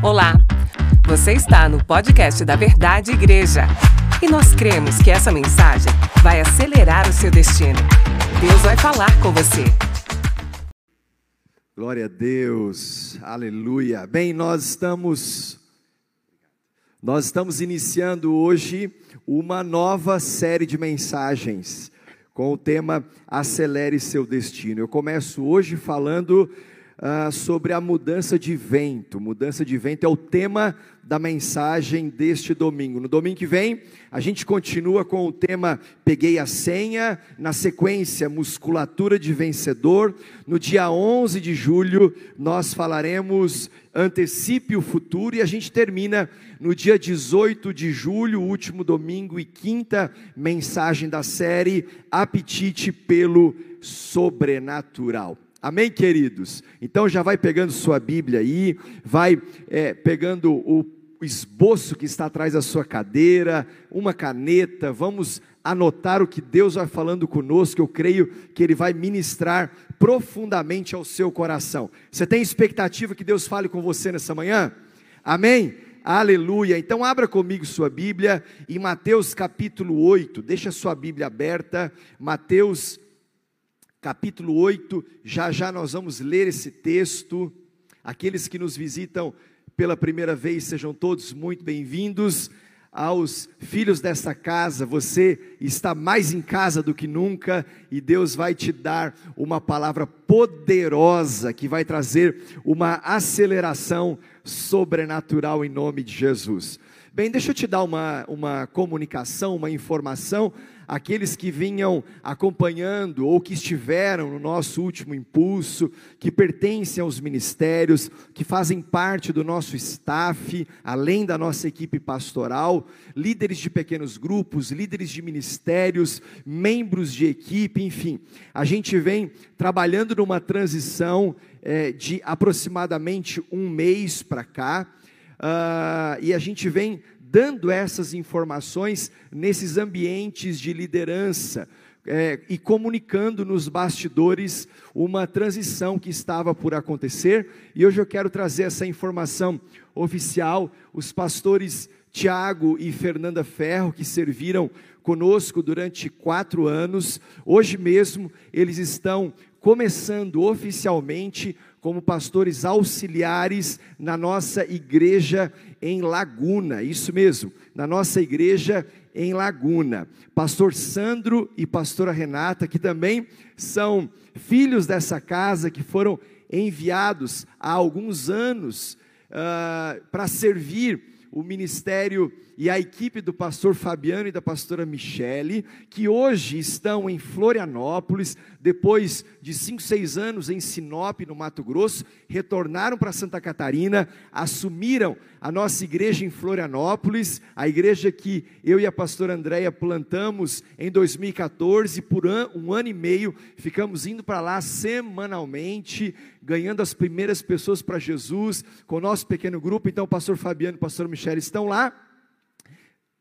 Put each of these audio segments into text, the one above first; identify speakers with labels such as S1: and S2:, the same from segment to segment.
S1: Olá, você está no podcast da Verdade Igreja e nós cremos que essa mensagem vai acelerar o seu destino. Deus vai falar com você.
S2: Glória a Deus, aleluia. Bem, nós estamos, nós estamos iniciando hoje uma nova série de mensagens com o tema Acelere seu destino. Eu começo hoje falando uh, sobre a mudança de vento. Mudança de vento é o tema da mensagem deste domingo. No domingo que vem, a gente continua com o tema Peguei a Senha, na sequência, Musculatura de Vencedor. No dia 11 de julho, nós falaremos Antecipe o Futuro e a gente termina no dia 18 de julho, último domingo e quinta mensagem da série Apetite pelo Sobrenatural. Amém, queridos? Então já vai pegando sua Bíblia aí, vai é, pegando o esboço que está atrás da sua cadeira, uma caneta, vamos anotar o que Deus vai falando conosco, eu creio que Ele vai ministrar profundamente ao seu coração. Você tem expectativa que Deus fale com você nessa manhã? Amém? Aleluia. Então abra comigo sua Bíblia em Mateus capítulo 8. Deixa sua Bíblia aberta. Mateus capítulo 8. Já já nós vamos ler esse texto. Aqueles que nos visitam pela primeira vez, sejam todos muito bem-vindos. Aos filhos desta casa, você está mais em casa do que nunca e Deus vai te dar uma palavra poderosa que vai trazer uma aceleração sobrenatural em nome de Jesus. Bem, deixa eu te dar uma, uma comunicação, uma informação aqueles que vinham acompanhando ou que estiveram no nosso último impulso, que pertencem aos ministérios, que fazem parte do nosso staff, além da nossa equipe pastoral, líderes de pequenos grupos, líderes de ministérios, membros de equipe, enfim. A gente vem trabalhando numa transição é, de aproximadamente um mês para cá. Uh, e a gente vem dando essas informações nesses ambientes de liderança é, e comunicando nos bastidores uma transição que estava por acontecer. E hoje eu quero trazer essa informação oficial. Os pastores Tiago e Fernanda Ferro, que serviram conosco durante quatro anos, hoje mesmo eles estão começando oficialmente como pastores auxiliares na nossa igreja em Laguna, isso mesmo, na nossa igreja em Laguna. Pastor Sandro e pastora Renata, que também são filhos dessa casa, que foram enviados há alguns anos uh, para servir o ministério e a equipe do pastor Fabiano e da pastora Michele, que hoje estão em Florianópolis, depois de cinco, seis anos em Sinop, no Mato Grosso, retornaram para Santa Catarina, assumiram a nossa igreja em Florianópolis, a igreja que eu e a pastora Andréia plantamos em 2014, por um ano e meio, ficamos indo para lá semanalmente, ganhando as primeiras pessoas para Jesus, com o nosso pequeno grupo, então o pastor Fabiano e o pastor Michele estão lá,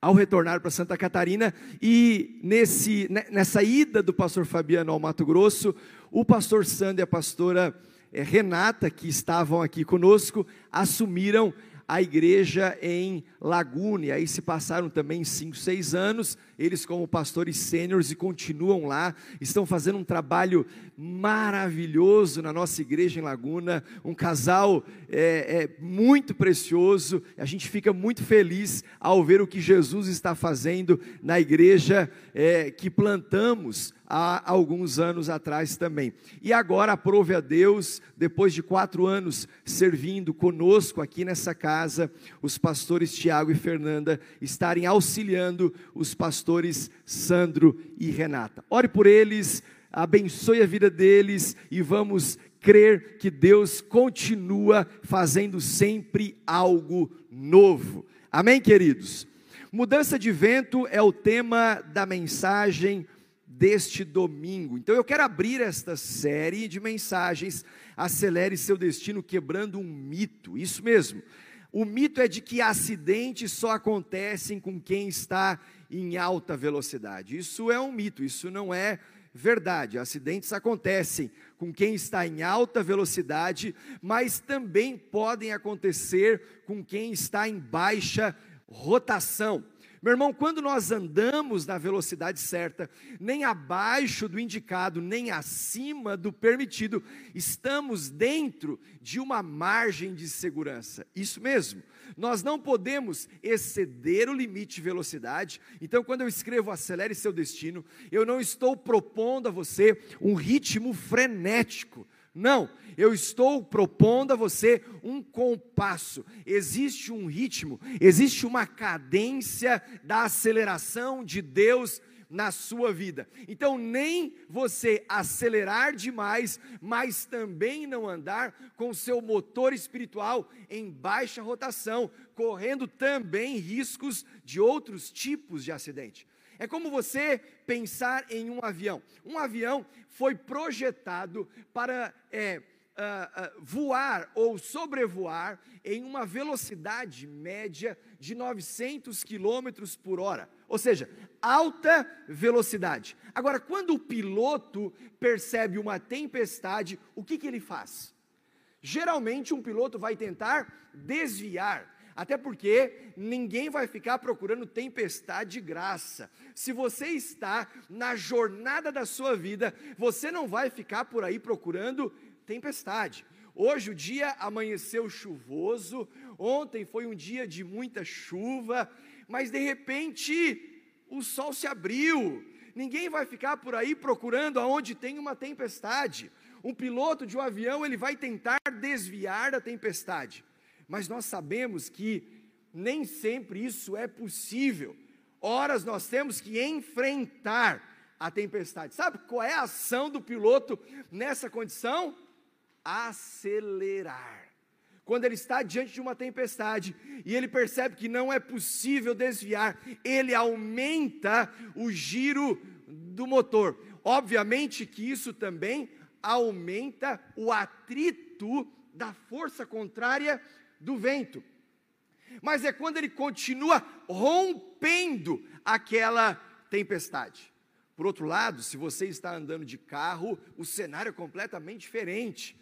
S2: ao retornar para Santa Catarina. E nesse, nessa ida do pastor Fabiano ao Mato Grosso, o pastor Sandro e a pastora eh, Renata, que estavam aqui conosco, assumiram a igreja em Laguna. E aí se passaram também cinco, seis anos, eles como pastores sêniores e continuam lá, estão fazendo um trabalho maravilhoso na nossa igreja em Laguna, um casal é, é, muito precioso, a gente fica muito feliz ao ver o que Jesus está fazendo na igreja é, que plantamos há alguns anos atrás também. E agora aprove a Deus, depois de quatro anos servindo conosco aqui nessa casa, os pastores Tiago e Fernanda estarem auxiliando os pastores Sandro e Renata. Ore por eles, abençoe a vida deles e vamos crer que Deus continua fazendo sempre algo novo. Amém, queridos? Mudança de vento é o tema da mensagem deste domingo. Então eu quero abrir esta série de mensagens, acelere seu destino quebrando um mito. Isso mesmo. O mito é de que acidentes só acontecem com quem está em alta velocidade. Isso é um mito, isso não é verdade, acidentes acontecem com quem está em alta velocidade, mas também podem acontecer com quem está em baixa rotação. Meu irmão, quando nós andamos na velocidade certa, nem abaixo do indicado, nem acima do permitido, estamos dentro de uma margem de segurança. Isso mesmo. Nós não podemos exceder o limite de velocidade. Então, quando eu escrevo acelere seu destino, eu não estou propondo a você um ritmo frenético. Não, eu estou propondo a você um compasso. Existe um ritmo, existe uma cadência da aceleração de Deus na sua vida. Então, nem você acelerar demais, mas também não andar com seu motor espiritual em baixa rotação, correndo também riscos de outros tipos de acidente. É como você pensar em um avião. Um avião foi projetado para é, uh, uh, voar ou sobrevoar em uma velocidade média de 900 quilômetros por hora, ou seja, alta velocidade. Agora, quando o piloto percebe uma tempestade, o que, que ele faz? Geralmente, um piloto vai tentar desviar até porque ninguém vai ficar procurando tempestade de graça. Se você está na jornada da sua vida, você não vai ficar por aí procurando tempestade. Hoje o dia amanheceu chuvoso, ontem foi um dia de muita chuva, mas de repente o sol se abriu. Ninguém vai ficar por aí procurando aonde tem uma tempestade. Um piloto de um avião, ele vai tentar desviar da tempestade mas nós sabemos que nem sempre isso é possível. Horas nós temos que enfrentar a tempestade. Sabe qual é a ação do piloto nessa condição? Acelerar. Quando ele está diante de uma tempestade e ele percebe que não é possível desviar, ele aumenta o giro do motor. Obviamente que isso também aumenta o atrito da força contrária do vento. Mas é quando ele continua rompendo aquela tempestade. Por outro lado, se você está andando de carro, o cenário é completamente diferente.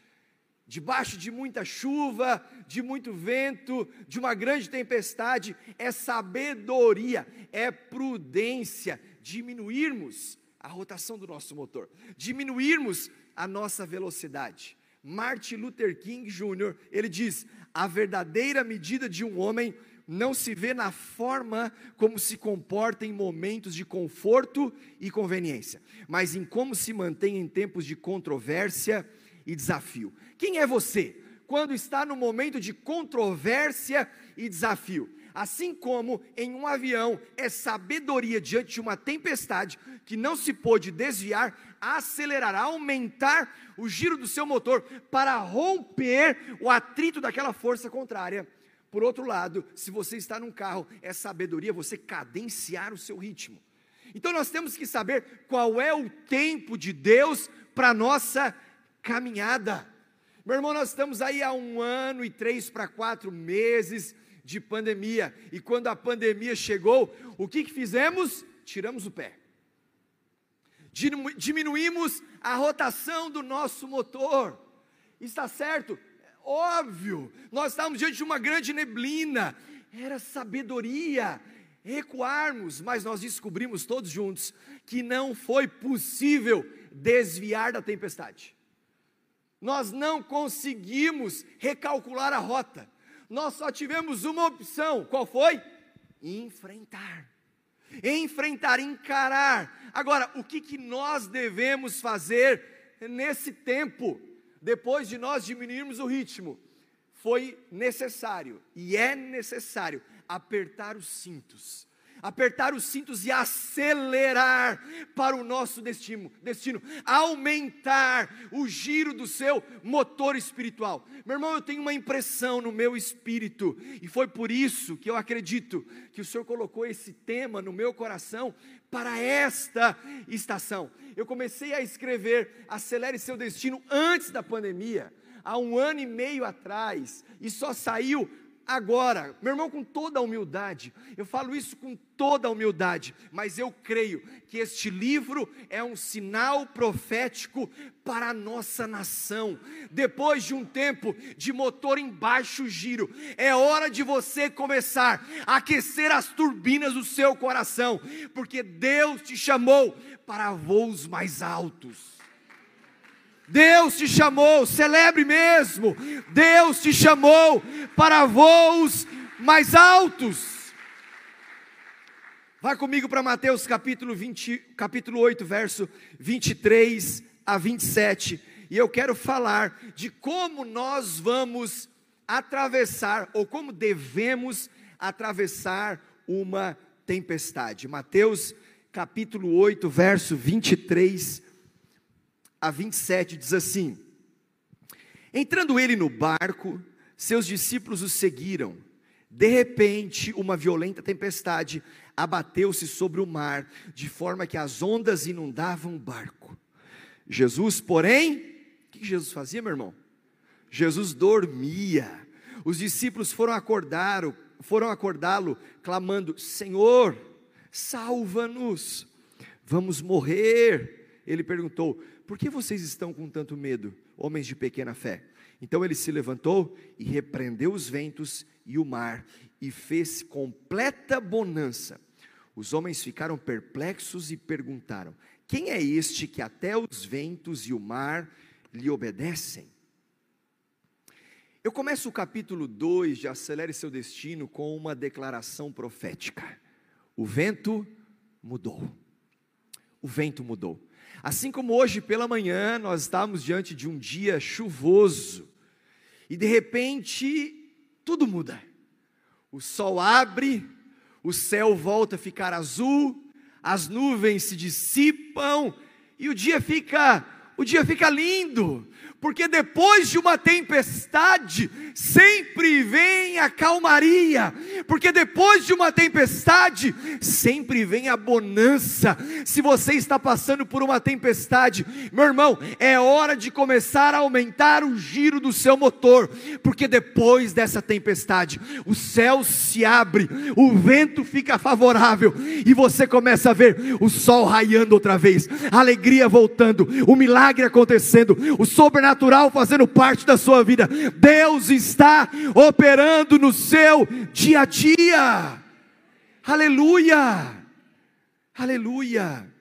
S2: Debaixo de muita chuva, de muito vento, de uma grande tempestade, é sabedoria, é prudência diminuirmos a rotação do nosso motor, diminuirmos a nossa velocidade. Martin Luther King Jr., ele diz: a verdadeira medida de um homem não se vê na forma como se comporta em momentos de conforto e conveniência, mas em como se mantém em tempos de controvérsia e desafio. Quem é você quando está no momento de controvérsia e desafio? Assim como em um avião é sabedoria diante de uma tempestade que não se pôde desviar, acelerar, aumentar o giro do seu motor para romper o atrito daquela força contrária. Por outro lado, se você está num carro, é sabedoria você cadenciar o seu ritmo. Então nós temos que saber qual é o tempo de Deus para nossa caminhada. Meu irmão, nós estamos aí há um ano e três para quatro meses de pandemia. E quando a pandemia chegou, o que, que fizemos? Tiramos o pé. Diminuímos a rotação do nosso motor. Está certo? Óbvio, nós estávamos diante de uma grande neblina. Era sabedoria recuarmos, mas nós descobrimos todos juntos que não foi possível desviar da tempestade. Nós não conseguimos recalcular a rota nós só tivemos uma opção: qual foi? Enfrentar. Enfrentar, encarar. Agora, o que, que nós devemos fazer nesse tempo, depois de nós diminuirmos o ritmo? Foi necessário e é necessário apertar os cintos apertar os cintos e acelerar para o nosso destino, destino, aumentar o giro do seu motor espiritual. Meu irmão, eu tenho uma impressão no meu espírito, e foi por isso que eu acredito que o Senhor colocou esse tema no meu coração para esta estação. Eu comecei a escrever Acelere seu destino antes da pandemia, há um ano e meio atrás, e só saiu agora. Meu irmão, com toda a humildade, eu falo isso com toda a humildade, mas eu creio que este livro é um sinal profético para a nossa nação. Depois de um tempo de motor em baixo giro, é hora de você começar a aquecer as turbinas do seu coração, porque Deus te chamou para voos mais altos. Deus te chamou, celebre mesmo. Deus te chamou para voos mais altos. Vá comigo para Mateus capítulo, 20, capítulo 8, verso 23 a 27. E eu quero falar de como nós vamos atravessar, ou como devemos atravessar uma tempestade. Mateus capítulo 8, verso 23 a 27 diz assim: Entrando ele no barco, seus discípulos o seguiram. De repente, uma violenta tempestade abateu-se sobre o mar, de forma que as ondas inundavam o barco. Jesus, porém, o que Jesus fazia, meu irmão? Jesus dormia. Os discípulos foram acordar, foram acordá-lo, clamando: Senhor, salva-nos, vamos morrer. Ele perguntou: por que vocês estão com tanto medo, homens de pequena fé? Então ele se levantou e repreendeu os ventos e o mar, e fez completa bonança. Os homens ficaram perplexos e perguntaram: Quem é este que até os ventos e o mar lhe obedecem? Eu começo o capítulo 2 de Acelere Seu Destino com uma declaração profética. O vento mudou. O vento mudou. Assim como hoje pela manhã nós estávamos diante de um dia chuvoso e de repente tudo muda. O sol abre, o céu volta a ficar azul, as nuvens se dissipam e o dia fica o dia fica lindo, porque depois de uma tempestade, sempre vem a calmaria, porque depois de uma tempestade, sempre vem a bonança. Se você está passando por uma tempestade, meu irmão, é hora de começar a aumentar o giro do seu motor, porque depois dessa tempestade, o céu se abre, o vento fica favorável e você começa a ver o sol raiando outra vez, a alegria voltando, o milagre acontecendo, o sobrenatural fazendo parte da sua vida. Deus está operando no seu dia a dia. Aleluia! Aleluia!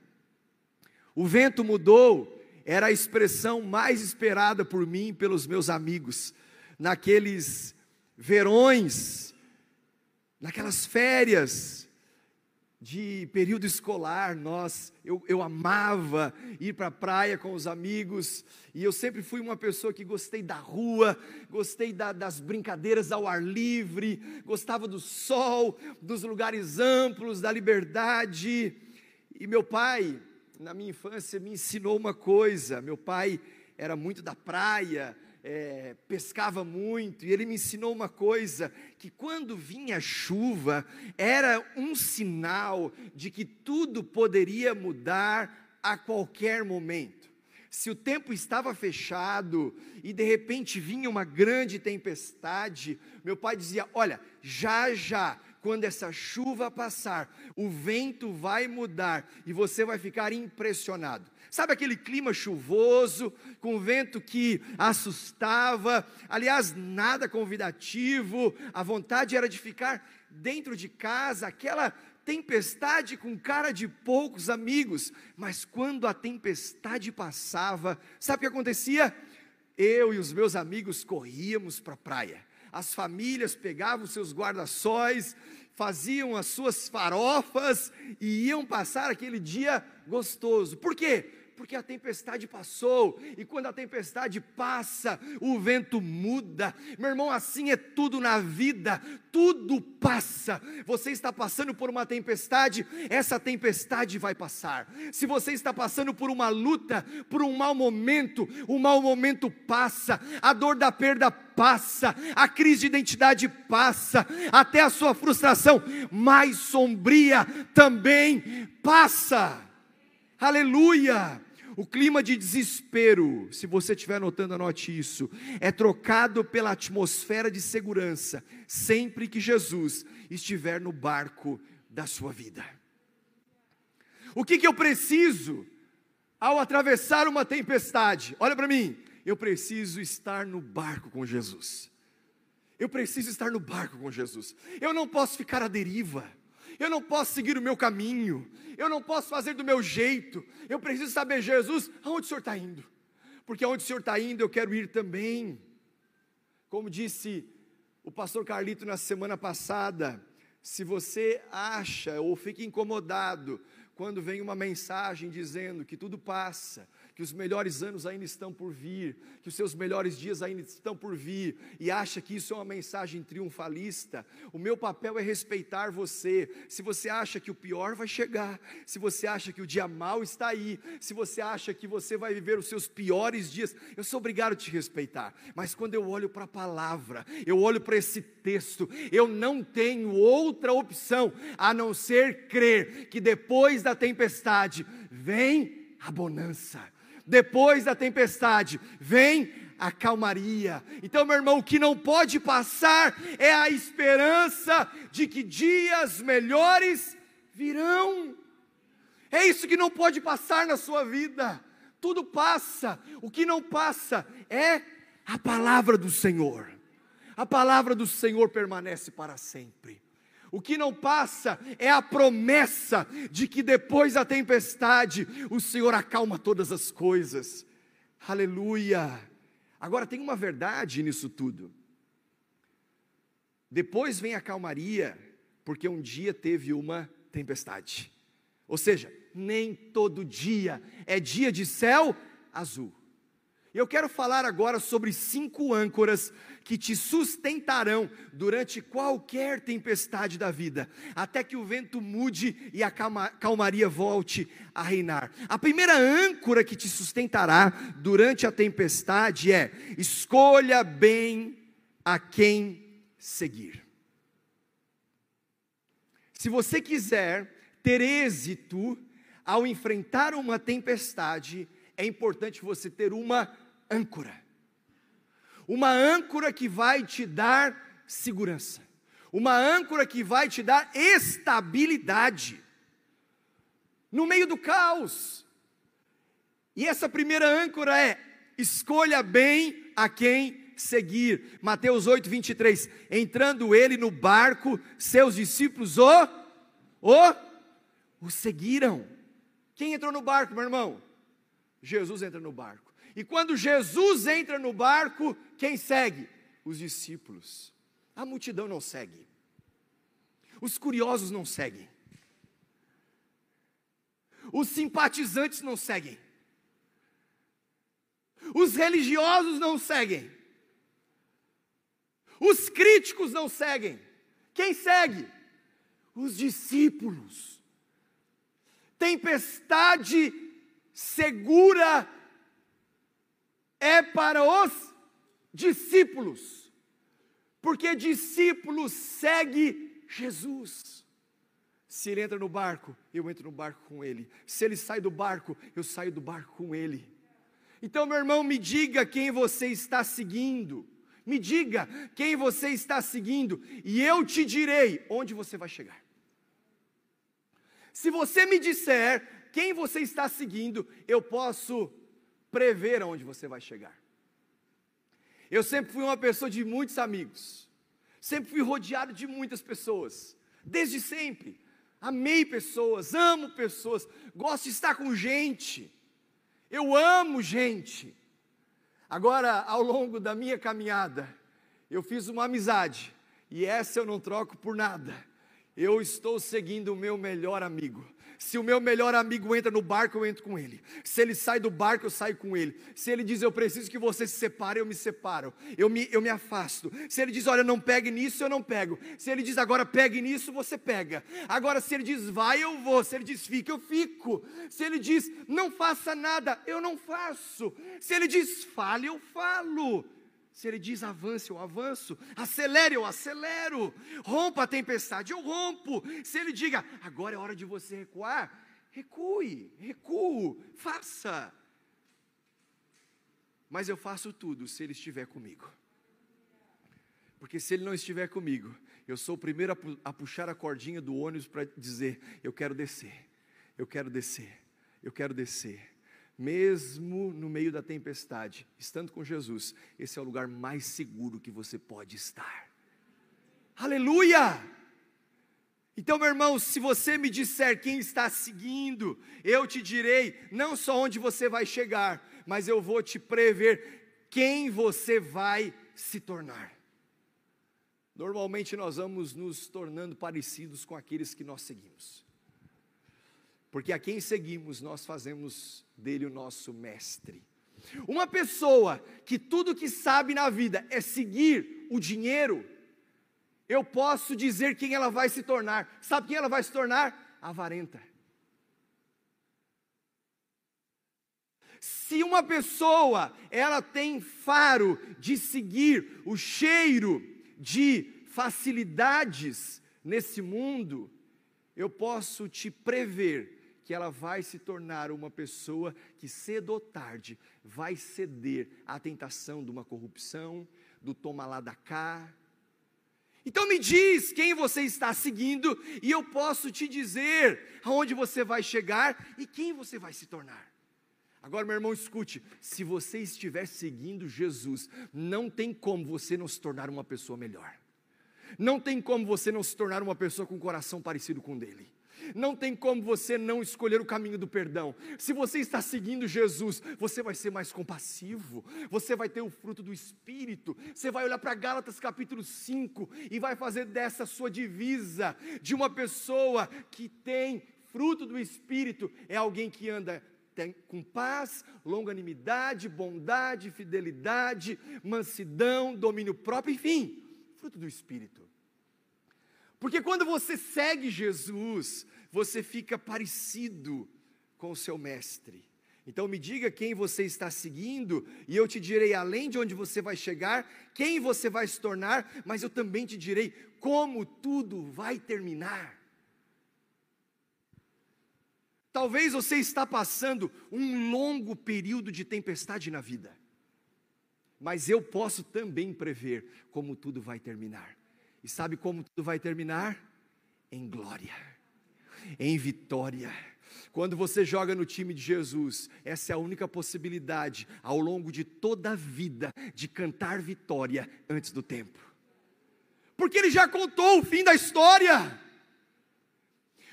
S2: O vento mudou, era a expressão mais esperada por mim e pelos meus amigos, naqueles verões, naquelas férias, de período escolar, nós, eu, eu amava ir para a praia com os amigos, e eu sempre fui uma pessoa que gostei da rua, gostei da, das brincadeiras ao ar livre, gostava do sol, dos lugares amplos, da liberdade. E meu pai, na minha infância, me ensinou uma coisa: meu pai era muito da praia, é, pescava muito, e ele me ensinou uma coisa: que quando vinha chuva, era um sinal de que tudo poderia mudar a qualquer momento. Se o tempo estava fechado e de repente vinha uma grande tempestade, meu pai dizia: Olha, já já, quando essa chuva passar, o vento vai mudar e você vai ficar impressionado. Sabe aquele clima chuvoso, com vento que assustava, aliás, nada convidativo, a vontade era de ficar dentro de casa, aquela tempestade com cara de poucos amigos, mas quando a tempestade passava, sabe o que acontecia? Eu e os meus amigos corríamos para a praia. As famílias pegavam seus guarda-sóis, faziam as suas farofas e iam passar aquele dia gostoso. Por quê? Porque a tempestade passou, e quando a tempestade passa, o vento muda. Meu irmão, assim é tudo na vida, tudo passa. Você está passando por uma tempestade, essa tempestade vai passar. Se você está passando por uma luta, por um mau momento, o mau momento passa, a dor da perda passa, a crise de identidade passa, até a sua frustração mais sombria também passa. Aleluia! O clima de desespero, se você estiver anotando, anote isso, é trocado pela atmosfera de segurança sempre que Jesus estiver no barco da sua vida. O que, que eu preciso ao atravessar uma tempestade? Olha para mim, eu preciso estar no barco com Jesus. Eu preciso estar no barco com Jesus. Eu não posso ficar à deriva. Eu não posso seguir o meu caminho. Eu não posso fazer do meu jeito. Eu preciso saber, Jesus, aonde o Senhor está indo? Porque aonde o Senhor está indo, eu quero ir também. Como disse o pastor Carlito na semana passada, se você acha ou fica incomodado quando vem uma mensagem dizendo que tudo passa, que os melhores anos ainda estão por vir, que os seus melhores dias ainda estão por vir, e acha que isso é uma mensagem triunfalista, o meu papel é respeitar você. Se você acha que o pior vai chegar, se você acha que o dia mal está aí, se você acha que você vai viver os seus piores dias, eu sou obrigado a te respeitar. Mas quando eu olho para a palavra, eu olho para esse texto, eu não tenho outra opção a não ser crer que depois da tempestade vem a bonança depois da tempestade, vem a calmaria. Então, meu irmão, o que não pode passar é a esperança de que dias melhores virão. É isso que não pode passar na sua vida. Tudo passa. O que não passa é a palavra do Senhor. A palavra do Senhor permanece para sempre. O que não passa é a promessa de que depois da tempestade o Senhor acalma todas as coisas. Aleluia. Agora tem uma verdade nisso tudo. Depois vem a calmaria, porque um dia teve uma tempestade. Ou seja, nem todo dia é dia de céu azul. Eu quero falar agora sobre cinco âncoras que te sustentarão durante qualquer tempestade da vida, até que o vento mude e a calma, calmaria volte a reinar. A primeira âncora que te sustentará durante a tempestade é: escolha bem a quem seguir. Se você quiser ter êxito ao enfrentar uma tempestade, é importante você ter uma âncora. Uma âncora que vai te dar segurança. Uma âncora que vai te dar estabilidade. No meio do caos. E essa primeira âncora é: escolha bem a quem seguir. Mateus 8, 23. Entrando ele no barco, seus discípulos o, o, o seguiram. Quem entrou no barco, meu irmão? Jesus entra no barco. E quando Jesus entra no barco, quem segue? Os discípulos. A multidão não segue. Os curiosos não seguem. Os simpatizantes não seguem. Os religiosos não seguem. Os críticos não seguem. Quem segue? Os discípulos. Tempestade segura é para os discípulos, porque discípulo segue Jesus. Se ele entra no barco, eu entro no barco com ele. Se ele sai do barco, eu saio do barco com ele. Então, meu irmão, me diga quem você está seguindo. Me diga quem você está seguindo, e eu te direi onde você vai chegar. Se você me disser quem você está seguindo, eu posso prever aonde você vai chegar. Eu sempre fui uma pessoa de muitos amigos, sempre fui rodeado de muitas pessoas, desde sempre. Amei pessoas, amo pessoas, gosto de estar com gente, eu amo gente. Agora, ao longo da minha caminhada, eu fiz uma amizade, e essa eu não troco por nada. Eu estou seguindo o meu melhor amigo. Se o meu melhor amigo entra no barco, eu entro com ele. Se ele sai do barco, eu saio com ele. Se ele diz, eu preciso que você se separe, eu me separo. Eu me, eu me afasto. Se ele diz, olha, não pegue nisso, eu não pego. Se ele diz, agora pegue nisso, você pega. Agora, se ele diz, vai, eu vou. Se ele diz, fica, eu fico. Se ele diz, não faça nada, eu não faço. Se ele diz, fale, eu falo. Se ele diz avance, eu avanço. Acelere, eu acelero. Rompa a tempestade, eu rompo. Se ele diga agora é hora de você recuar, recue, recuo, faça. mas eu faço tudo se Ele estiver comigo. Porque se Ele não estiver comigo, eu sou o primeiro a, pu a puxar a cordinha do ônibus para dizer: eu quero descer, eu quero descer, eu quero descer. Mesmo no meio da tempestade, estando com Jesus, esse é o lugar mais seguro que você pode estar. Aleluia! Então, meu irmão, se você me disser quem está seguindo, eu te direi não só onde você vai chegar, mas eu vou te prever quem você vai se tornar. Normalmente nós vamos nos tornando parecidos com aqueles que nós seguimos. Porque a quem seguimos, nós fazemos dele o nosso mestre. Uma pessoa que tudo que sabe na vida é seguir o dinheiro, eu posso dizer quem ela vai se tornar. Sabe quem ela vai se tornar? Avarenta. Se uma pessoa, ela tem faro de seguir o cheiro de facilidades nesse mundo, eu posso te prever que ela vai se tornar uma pessoa que cedo ou tarde vai ceder à tentação de uma corrupção, do toma lá da cá, então me diz quem você está seguindo e eu posso te dizer aonde você vai chegar e quem você vai se tornar. Agora, meu irmão, escute: se você estiver seguindo Jesus, não tem como você não se tornar uma pessoa melhor. Não tem como você não se tornar uma pessoa com um coração parecido com o dele. Não tem como você não escolher o caminho do perdão. Se você está seguindo Jesus, você vai ser mais compassivo, você vai ter o fruto do Espírito. Você vai olhar para Gálatas capítulo 5 e vai fazer dessa sua divisa de uma pessoa que tem fruto do Espírito, é alguém que anda tem, com paz, longanimidade, bondade, fidelidade, mansidão, domínio próprio, enfim, fruto do Espírito. Porque quando você segue Jesus, você fica parecido com o seu mestre. Então me diga quem você está seguindo, e eu te direi além de onde você vai chegar, quem você vai se tornar, mas eu também te direi como tudo vai terminar. Talvez você está passando um longo período de tempestade na vida. Mas eu posso também prever como tudo vai terminar. E sabe como tudo vai terminar? Em glória, em vitória. Quando você joga no time de Jesus, essa é a única possibilidade ao longo de toda a vida de cantar vitória antes do tempo. Porque ele já contou o fim da história.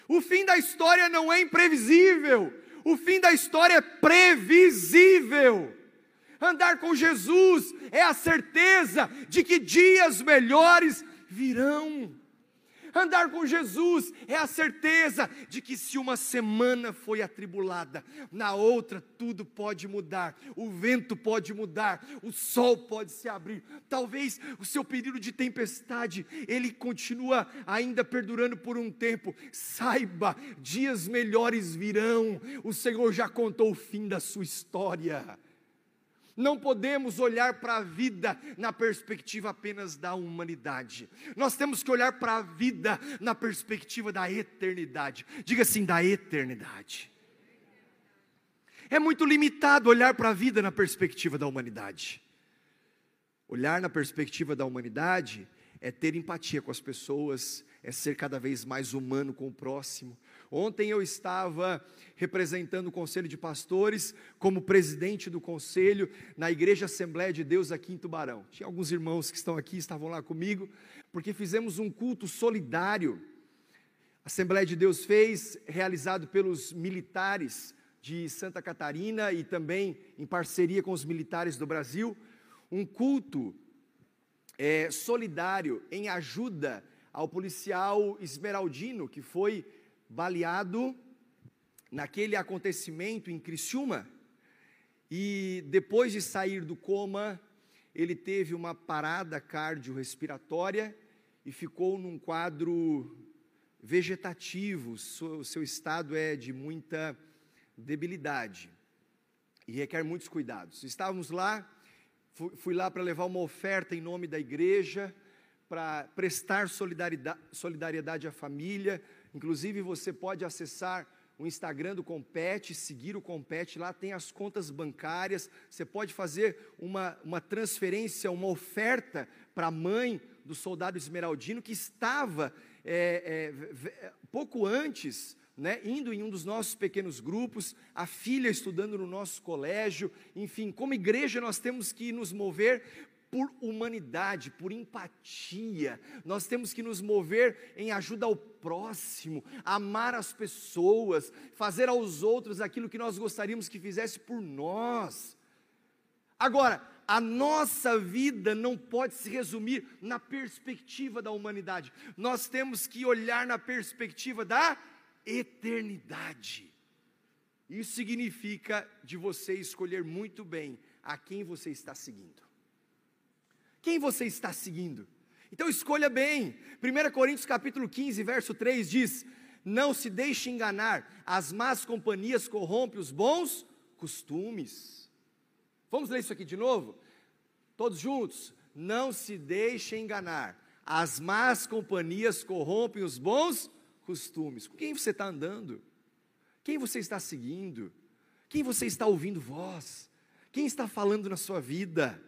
S2: O fim da história não é imprevisível, o fim da história é previsível. Andar com Jesus é a certeza de que dias melhores virão. Andar com Jesus é a certeza de que se uma semana foi atribulada, na outra tudo pode mudar, o vento pode mudar, o sol pode se abrir. Talvez o seu período de tempestade, ele continua ainda perdurando por um tempo. Saiba, dias melhores virão. O Senhor já contou o fim da sua história. Não podemos olhar para a vida na perspectiva apenas da humanidade. Nós temos que olhar para a vida na perspectiva da eternidade. Diga assim, da eternidade. É muito limitado olhar para a vida na perspectiva da humanidade. Olhar na perspectiva da humanidade é ter empatia com as pessoas, é ser cada vez mais humano com o próximo. Ontem eu estava representando o Conselho de Pastores, como presidente do conselho, na Igreja Assembleia de Deus aqui em Tubarão. Tinha alguns irmãos que estão aqui, estavam lá comigo, porque fizemos um culto solidário. A Assembleia de Deus fez, realizado pelos militares de Santa Catarina e também em parceria com os militares do Brasil, um culto é, solidário em ajuda ao policial Esmeraldino, que foi baleado naquele acontecimento em Criciúma, e depois de sair do coma, ele teve uma parada cardiorrespiratória e ficou num quadro vegetativo, o seu estado é de muita debilidade e requer muitos cuidados. Estávamos lá, fui lá para levar uma oferta em nome da igreja, para prestar solidariedade, à família, inclusive você pode acessar o Instagram do Compete, seguir o Compete, lá tem as contas bancárias, você pode fazer uma, uma transferência, uma oferta para a mãe do soldado esmeraldino que estava é, é, pouco antes, né, indo em um dos nossos pequenos grupos, a filha estudando no nosso colégio, enfim, como igreja nós temos que nos mover por humanidade, por empatia. Nós temos que nos mover em ajuda ao próximo, amar as pessoas, fazer aos outros aquilo que nós gostaríamos que fizesse por nós. Agora, a nossa vida não pode se resumir na perspectiva da humanidade. Nós temos que olhar na perspectiva da eternidade. Isso significa de você escolher muito bem a quem você está seguindo. Quem você está seguindo? Então escolha bem. 1 Coríntios capítulo 15, verso 3 diz: Não se deixe enganar, as más companhias corrompem os bons costumes. Vamos ler isso aqui de novo? Todos juntos? Não se deixe enganar, as más companhias corrompem os bons costumes. Com quem você está andando? Quem você está seguindo? Quem você está ouvindo voz? Quem está falando na sua vida?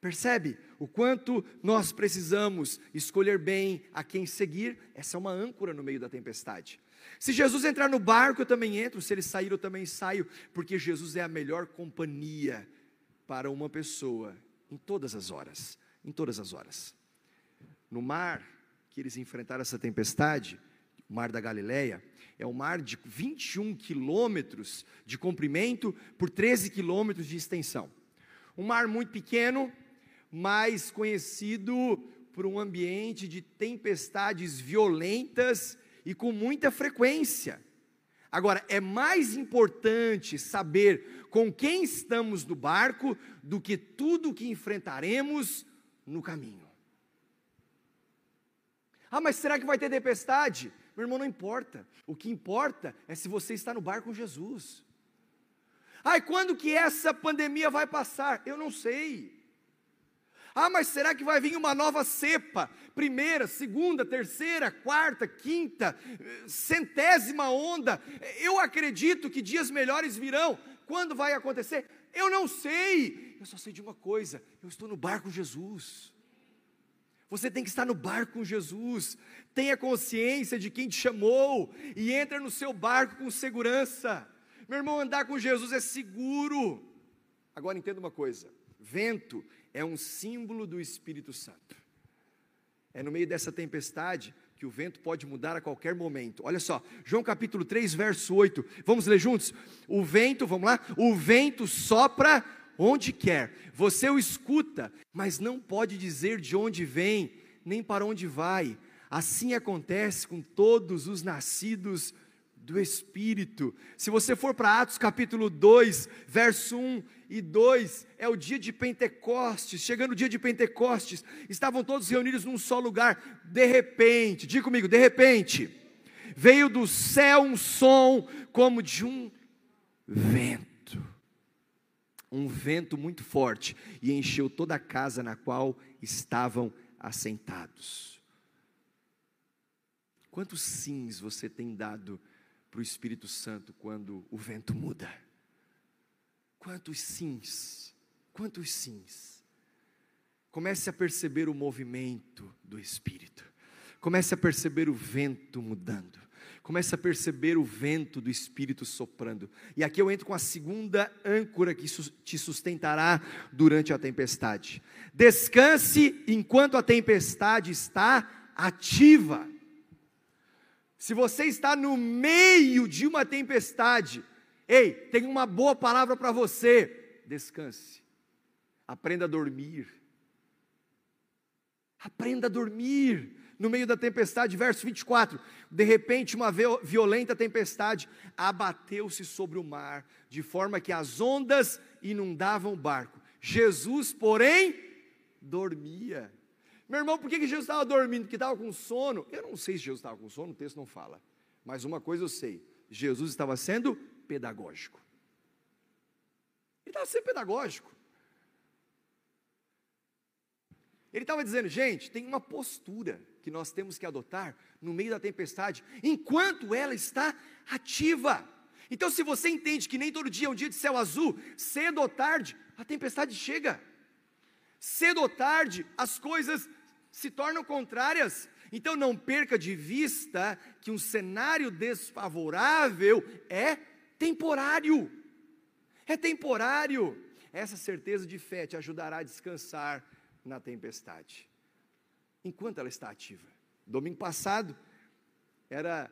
S2: Percebe o quanto nós precisamos escolher bem a quem seguir? Essa é uma âncora no meio da tempestade. Se Jesus entrar no barco, eu também entro. Se ele sair, eu também saio, porque Jesus é a melhor companhia para uma pessoa em todas as horas. Em todas as horas. No mar que eles enfrentaram essa tempestade, o mar da Galileia, é um mar de 21 quilômetros de comprimento por 13 quilômetros de extensão. Um mar muito pequeno, mais conhecido por um ambiente de tempestades violentas e com muita frequência. Agora, é mais importante saber com quem estamos no barco do que tudo que enfrentaremos no caminho. Ah, mas será que vai ter tempestade? Meu irmão, não importa. O que importa é se você está no barco com Jesus. Ai, quando que essa pandemia vai passar? Eu não sei. Ah, mas será que vai vir uma nova cepa? Primeira, segunda, terceira, quarta, quinta, centésima onda. Eu acredito que dias melhores virão. Quando vai acontecer? Eu não sei. Eu só sei de uma coisa: eu estou no barco Jesus. Você tem que estar no barco com Jesus. Tenha consciência de quem te chamou e entra no seu barco com segurança. Meu irmão, andar com Jesus é seguro. Agora entenda uma coisa: vento é um símbolo do Espírito Santo. É no meio dessa tempestade que o vento pode mudar a qualquer momento. Olha só, João capítulo 3, verso 8. Vamos ler juntos? O vento, vamos lá? O vento sopra onde quer. Você o escuta, mas não pode dizer de onde vem, nem para onde vai. Assim acontece com todos os nascidos do Espírito. Se você for para Atos capítulo 2, verso 1 e 2, é o dia de Pentecostes. Chegando o dia de Pentecostes, estavam todos reunidos num só lugar. De repente, diga comigo, de repente, veio do céu um som como de um vento. Um vento muito forte e encheu toda a casa na qual estavam assentados. Quantos sims você tem dado para o Espírito Santo quando o vento muda. Quantos sims, quantos sims. Comece a perceber o movimento do Espírito. Comece a perceber o vento mudando. Comece a perceber o vento do Espírito soprando. E aqui eu entro com a segunda âncora que te sustentará durante a tempestade. Descanse enquanto a tempestade está ativa. Se você está no meio de uma tempestade, ei, tem uma boa palavra para você: descanse, aprenda a dormir. Aprenda a dormir no meio da tempestade, verso 24. De repente, uma violenta tempestade abateu-se sobre o mar, de forma que as ondas inundavam o barco. Jesus, porém, dormia. Meu irmão, por que, que Jesus estava dormindo? Porque estava com sono? Eu não sei se Jesus estava com sono, o texto não fala. Mas uma coisa eu sei: Jesus estava sendo pedagógico. Ele estava sendo pedagógico. Ele estava dizendo, gente, tem uma postura que nós temos que adotar no meio da tempestade, enquanto ela está ativa. Então, se você entende que nem todo dia é um dia de céu azul, cedo ou tarde, a tempestade chega. Cedo ou tarde, as coisas se tornam contrárias. Então, não perca de vista que um cenário desfavorável é temporário. É temporário. Essa certeza de fé te ajudará a descansar na tempestade, enquanto ela está ativa. Domingo passado era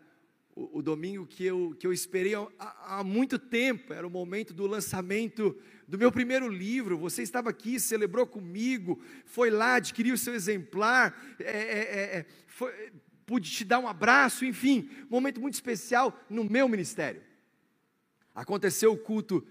S2: o, o domingo que eu, que eu esperei há, há muito tempo, era o momento do lançamento do meu primeiro livro. Você estava aqui, celebrou comigo, foi lá, adquiriu o seu exemplar, é, é, é, é foi, pude te dar um abraço, enfim, um momento muito especial no meu ministério. Aconteceu o culto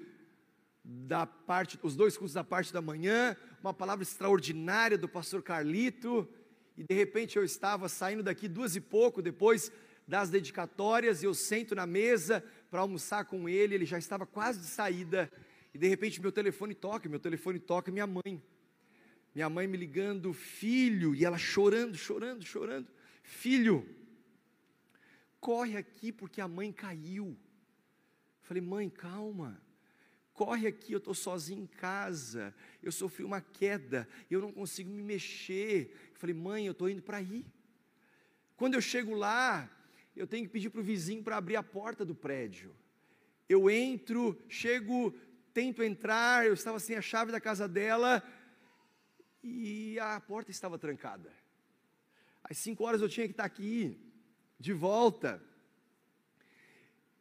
S2: da parte, os dois cultos da parte da manhã, uma palavra extraordinária do pastor Carlito, e de repente eu estava saindo daqui duas e pouco depois das dedicatórias, e eu sento na mesa para almoçar com ele, ele já estava quase de saída, e de repente meu telefone toca, meu telefone toca minha mãe. Minha mãe me ligando, filho, e ela chorando, chorando, chorando. Filho, corre aqui porque a mãe caiu. Falei, mãe, calma. Corre aqui, eu estou sozinho em casa. Eu sofri uma queda, eu não consigo me mexer. Falei, mãe, eu estou indo para aí. Quando eu chego lá, eu tenho que pedir para o vizinho para abrir a porta do prédio. Eu entro, chego, tento entrar, eu estava sem a chave da casa dela e a porta estava trancada. Às cinco horas eu tinha que estar aqui, de volta.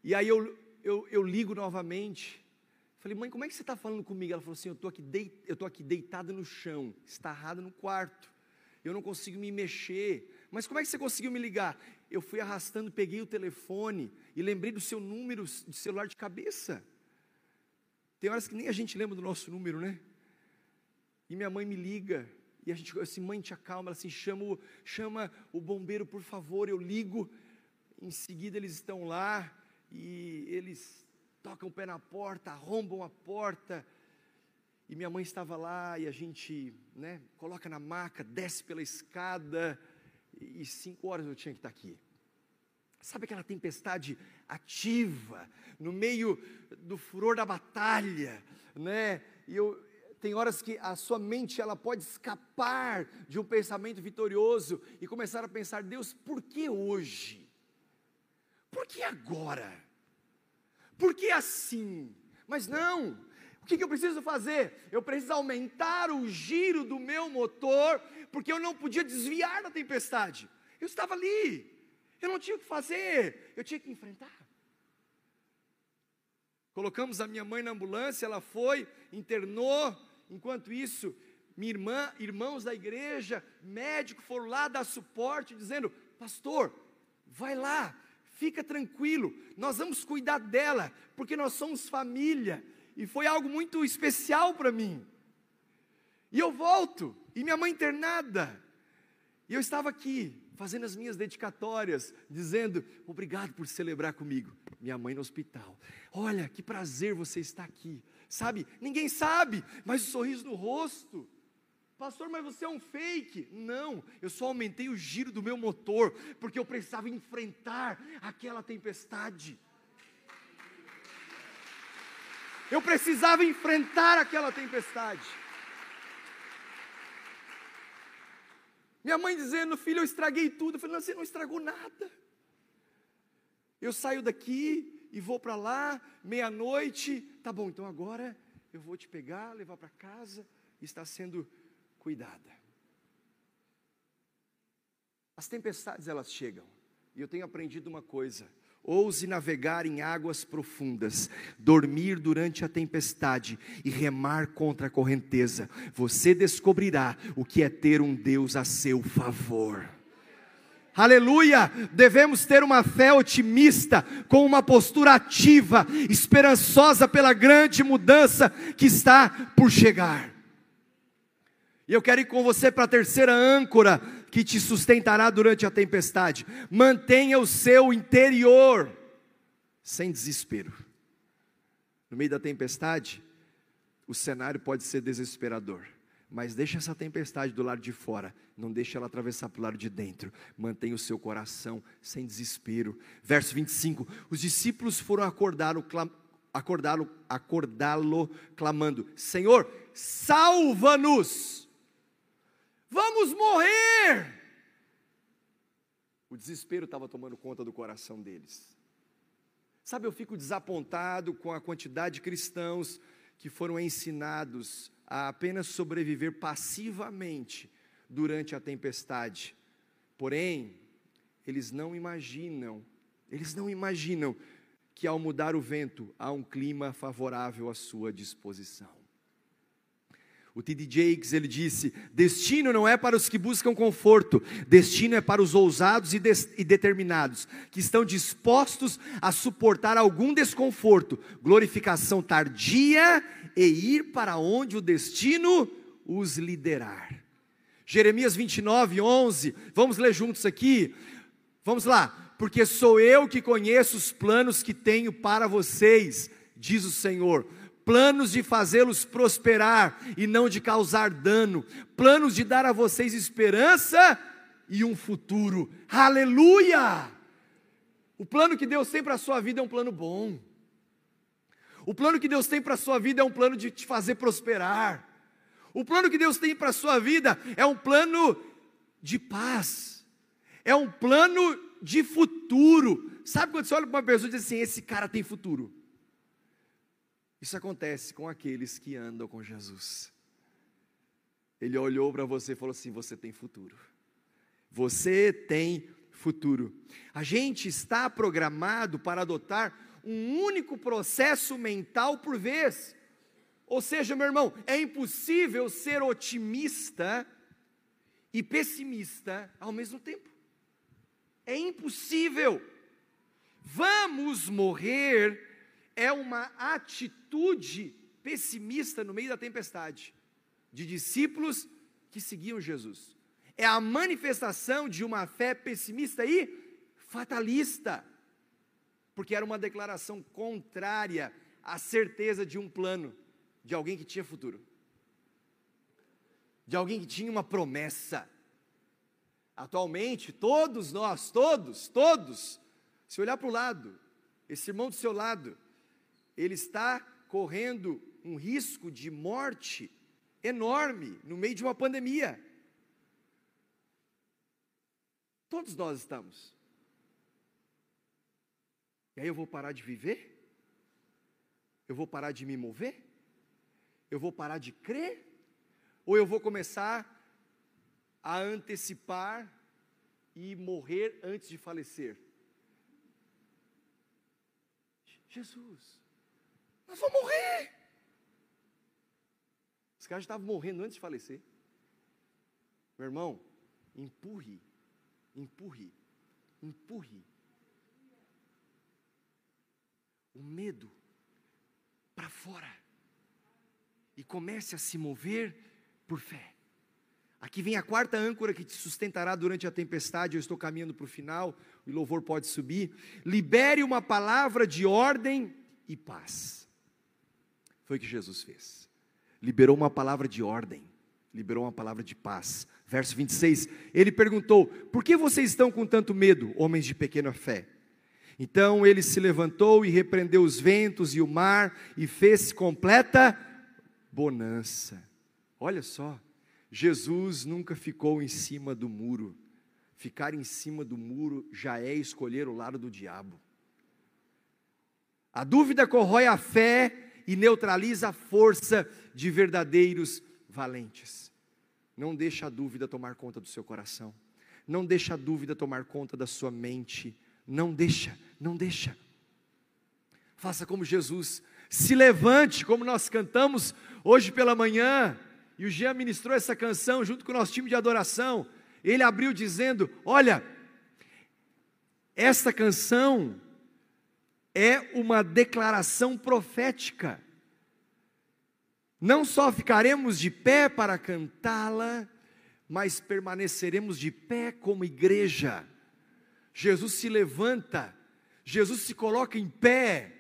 S2: E aí eu, eu, eu ligo novamente. Falei, mãe, como é que você está falando comigo? Ela falou assim: eu estou aqui, deitada no chão, estarrada no quarto. Eu não consigo me mexer. Mas como é que você conseguiu me ligar? Eu fui arrastando, peguei o telefone e lembrei do seu número de celular de cabeça. Tem horas que nem a gente lembra do nosso número, né? E minha mãe me liga, e a gente assim, mãe, te acalma, ela assim, chama o, chama o bombeiro, por favor, eu ligo. Em seguida eles estão lá e eles tocam o pé na porta, arrombam a porta. E minha mãe estava lá e a gente, né, coloca na maca, desce pela escada e cinco horas eu tinha que estar aqui. Sabe aquela tempestade ativa, no meio do furor da batalha, né? E eu, tem horas que a sua mente ela pode escapar de um pensamento vitorioso e começar a pensar: Deus, por que hoje? Por que agora? Por que assim? Mas não, o que, que eu preciso fazer? Eu preciso aumentar o giro do meu motor, porque eu não podia desviar da tempestade. Eu estava ali, eu não tinha o que fazer, eu tinha que enfrentar. Colocamos a minha mãe na ambulância, ela foi, internou. Enquanto isso, minha irmã, irmãos da igreja, médico foram lá dar suporte, dizendo: Pastor, vai lá, fica tranquilo, nós vamos cuidar dela, porque nós somos família. E foi algo muito especial para mim. E eu volto, e minha mãe internada. E eu estava aqui, fazendo as minhas dedicatórias, dizendo: Obrigado por celebrar comigo. Minha mãe no hospital. Olha, que prazer você estar aqui. Sabe, ninguém sabe, mas o sorriso no rosto. Pastor, mas você é um fake. Não, eu só aumentei o giro do meu motor, porque eu precisava enfrentar aquela tempestade. Eu precisava enfrentar aquela tempestade. Minha mãe dizendo, filho, eu estraguei tudo. Eu falei, não, você não estragou nada. Eu saio daqui e vou para lá, meia-noite. Tá bom, então agora eu vou te pegar, levar para casa. Está sendo cuidada. As tempestades elas chegam. E eu tenho aprendido uma coisa: Ouse navegar em águas profundas, dormir durante a tempestade e remar contra a correnteza. Você descobrirá o que é ter um Deus a seu favor. Aleluia! Devemos ter uma fé otimista, com uma postura ativa, esperançosa pela grande mudança que está por chegar. E eu quero ir com você para a terceira âncora que te sustentará durante a tempestade. Mantenha o seu interior sem desespero. No meio da tempestade, o cenário pode ser desesperador, mas deixa essa tempestade do lado de fora, não deixa ela atravessar para o lado de dentro. Mantenha o seu coração sem desespero. Verso 25: Os discípulos foram acordá-lo, acordá-lo, acordá-lo, clamando: Senhor, salva-nos! Vamos morrer! O desespero estava tomando conta do coração deles. Sabe, eu fico desapontado com a quantidade de cristãos que foram ensinados a apenas sobreviver passivamente durante a tempestade. Porém, eles não imaginam, eles não imaginam que ao mudar o vento há um clima favorável à sua disposição. O T.D. Jakes ele disse: destino não é para os que buscam conforto, destino é para os ousados e, e, determinados, que estão dispostos a suportar algum desconforto, glorificação tardia e ir para onde o destino os liderar. Jeremias 29, 11, vamos ler juntos aqui. Vamos lá, porque sou eu que conheço os planos que tenho para vocês, diz o Senhor planos de fazê-los prosperar e não de causar dano, planos de dar a vocês esperança e um futuro. Aleluia! O plano que Deus tem para a sua vida é um plano bom. O plano que Deus tem para a sua vida é um plano de te fazer prosperar. O plano que Deus tem para a sua vida é um plano de paz. É um plano de futuro. Sabe quando você olha para uma pessoa e diz assim: esse cara tem futuro? Isso acontece com aqueles que andam com Jesus. Ele olhou para você e falou assim: Você tem futuro. Você tem futuro. A gente está programado para adotar um único processo mental por vez. Ou seja, meu irmão, é impossível ser otimista e pessimista ao mesmo tempo. É impossível. Vamos morrer é uma atitude pessimista no meio da tempestade, de discípulos que seguiam Jesus. É a manifestação de uma fé pessimista e fatalista porque era uma declaração contrária à certeza de um plano, de alguém que tinha futuro, de alguém que tinha uma promessa. Atualmente, todos nós, todos, todos, se olhar para o lado, esse irmão do seu lado, ele está correndo um risco de morte enorme no meio de uma pandemia. Todos nós estamos. E aí eu vou parar de viver? Eu vou parar de me mover? Eu vou parar de crer? Ou eu vou começar a antecipar e morrer antes de falecer? Jesus, nós vamos morrer. Os caras estavam morrendo antes de falecer. Meu irmão, empurre, empurre, empurre o medo para fora e comece a se mover por fé. Aqui vem a quarta âncora que te sustentará durante a tempestade. Eu estou caminhando para o final, o louvor pode subir. Libere uma palavra de ordem e paz. Foi o que Jesus fez. Liberou uma palavra de ordem, liberou uma palavra de paz. Verso 26, ele perguntou: Por que vocês estão com tanto medo, homens de pequena fé? Então ele se levantou e repreendeu os ventos e o mar e fez completa bonança. Olha só, Jesus nunca ficou em cima do muro. Ficar em cima do muro já é escolher o lado do diabo. A dúvida corrói a fé e neutraliza a força de verdadeiros valentes. Não deixa a dúvida tomar conta do seu coração. Não deixa a dúvida tomar conta da sua mente. Não deixa, não deixa. Faça como Jesus, se levante, como nós cantamos hoje pela manhã, e o Jean ministrou essa canção junto com o nosso time de adoração. Ele abriu dizendo: Olha, esta canção é uma declaração profética. Não só ficaremos de pé para cantá-la, mas permaneceremos de pé como igreja. Jesus se levanta, Jesus se coloca em pé,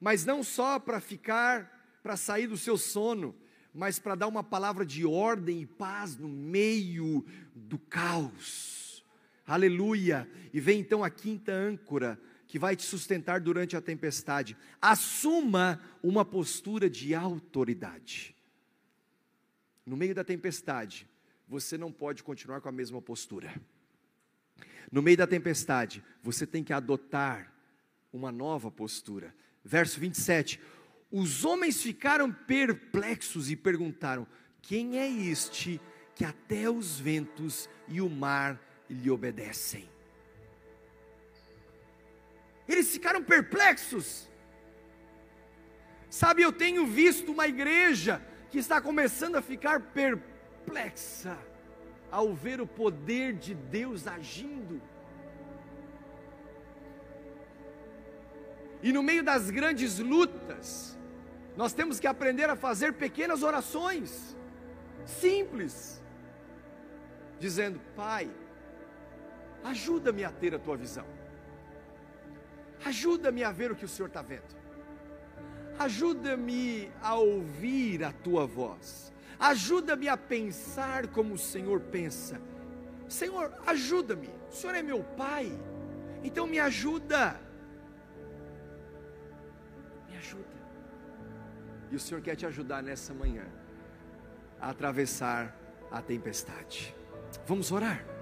S2: mas não só para ficar, para sair do seu sono, mas para dar uma palavra de ordem e paz no meio do caos. Aleluia! E vem então a quinta âncora que vai te sustentar durante a tempestade. Assuma uma postura de autoridade. No meio da tempestade, você não pode continuar com a mesma postura. No meio da tempestade, você tem que adotar uma nova postura. Verso 27. Os homens ficaram perplexos e perguntaram: Quem é este que até os ventos e o mar lhe obedecem? Eles ficaram perplexos. Sabe, eu tenho visto uma igreja que está começando a ficar perplexa ao ver o poder de Deus agindo. E no meio das grandes lutas, nós temos que aprender a fazer pequenas orações, simples, dizendo: Pai, ajuda-me a ter a tua visão, ajuda-me a ver o que o Senhor está vendo, ajuda-me a ouvir a tua voz, ajuda-me a pensar como o Senhor pensa. Senhor, ajuda-me, o Senhor é meu Pai, então me ajuda ajuda. E o Senhor quer te ajudar nessa manhã a atravessar a tempestade. Vamos orar.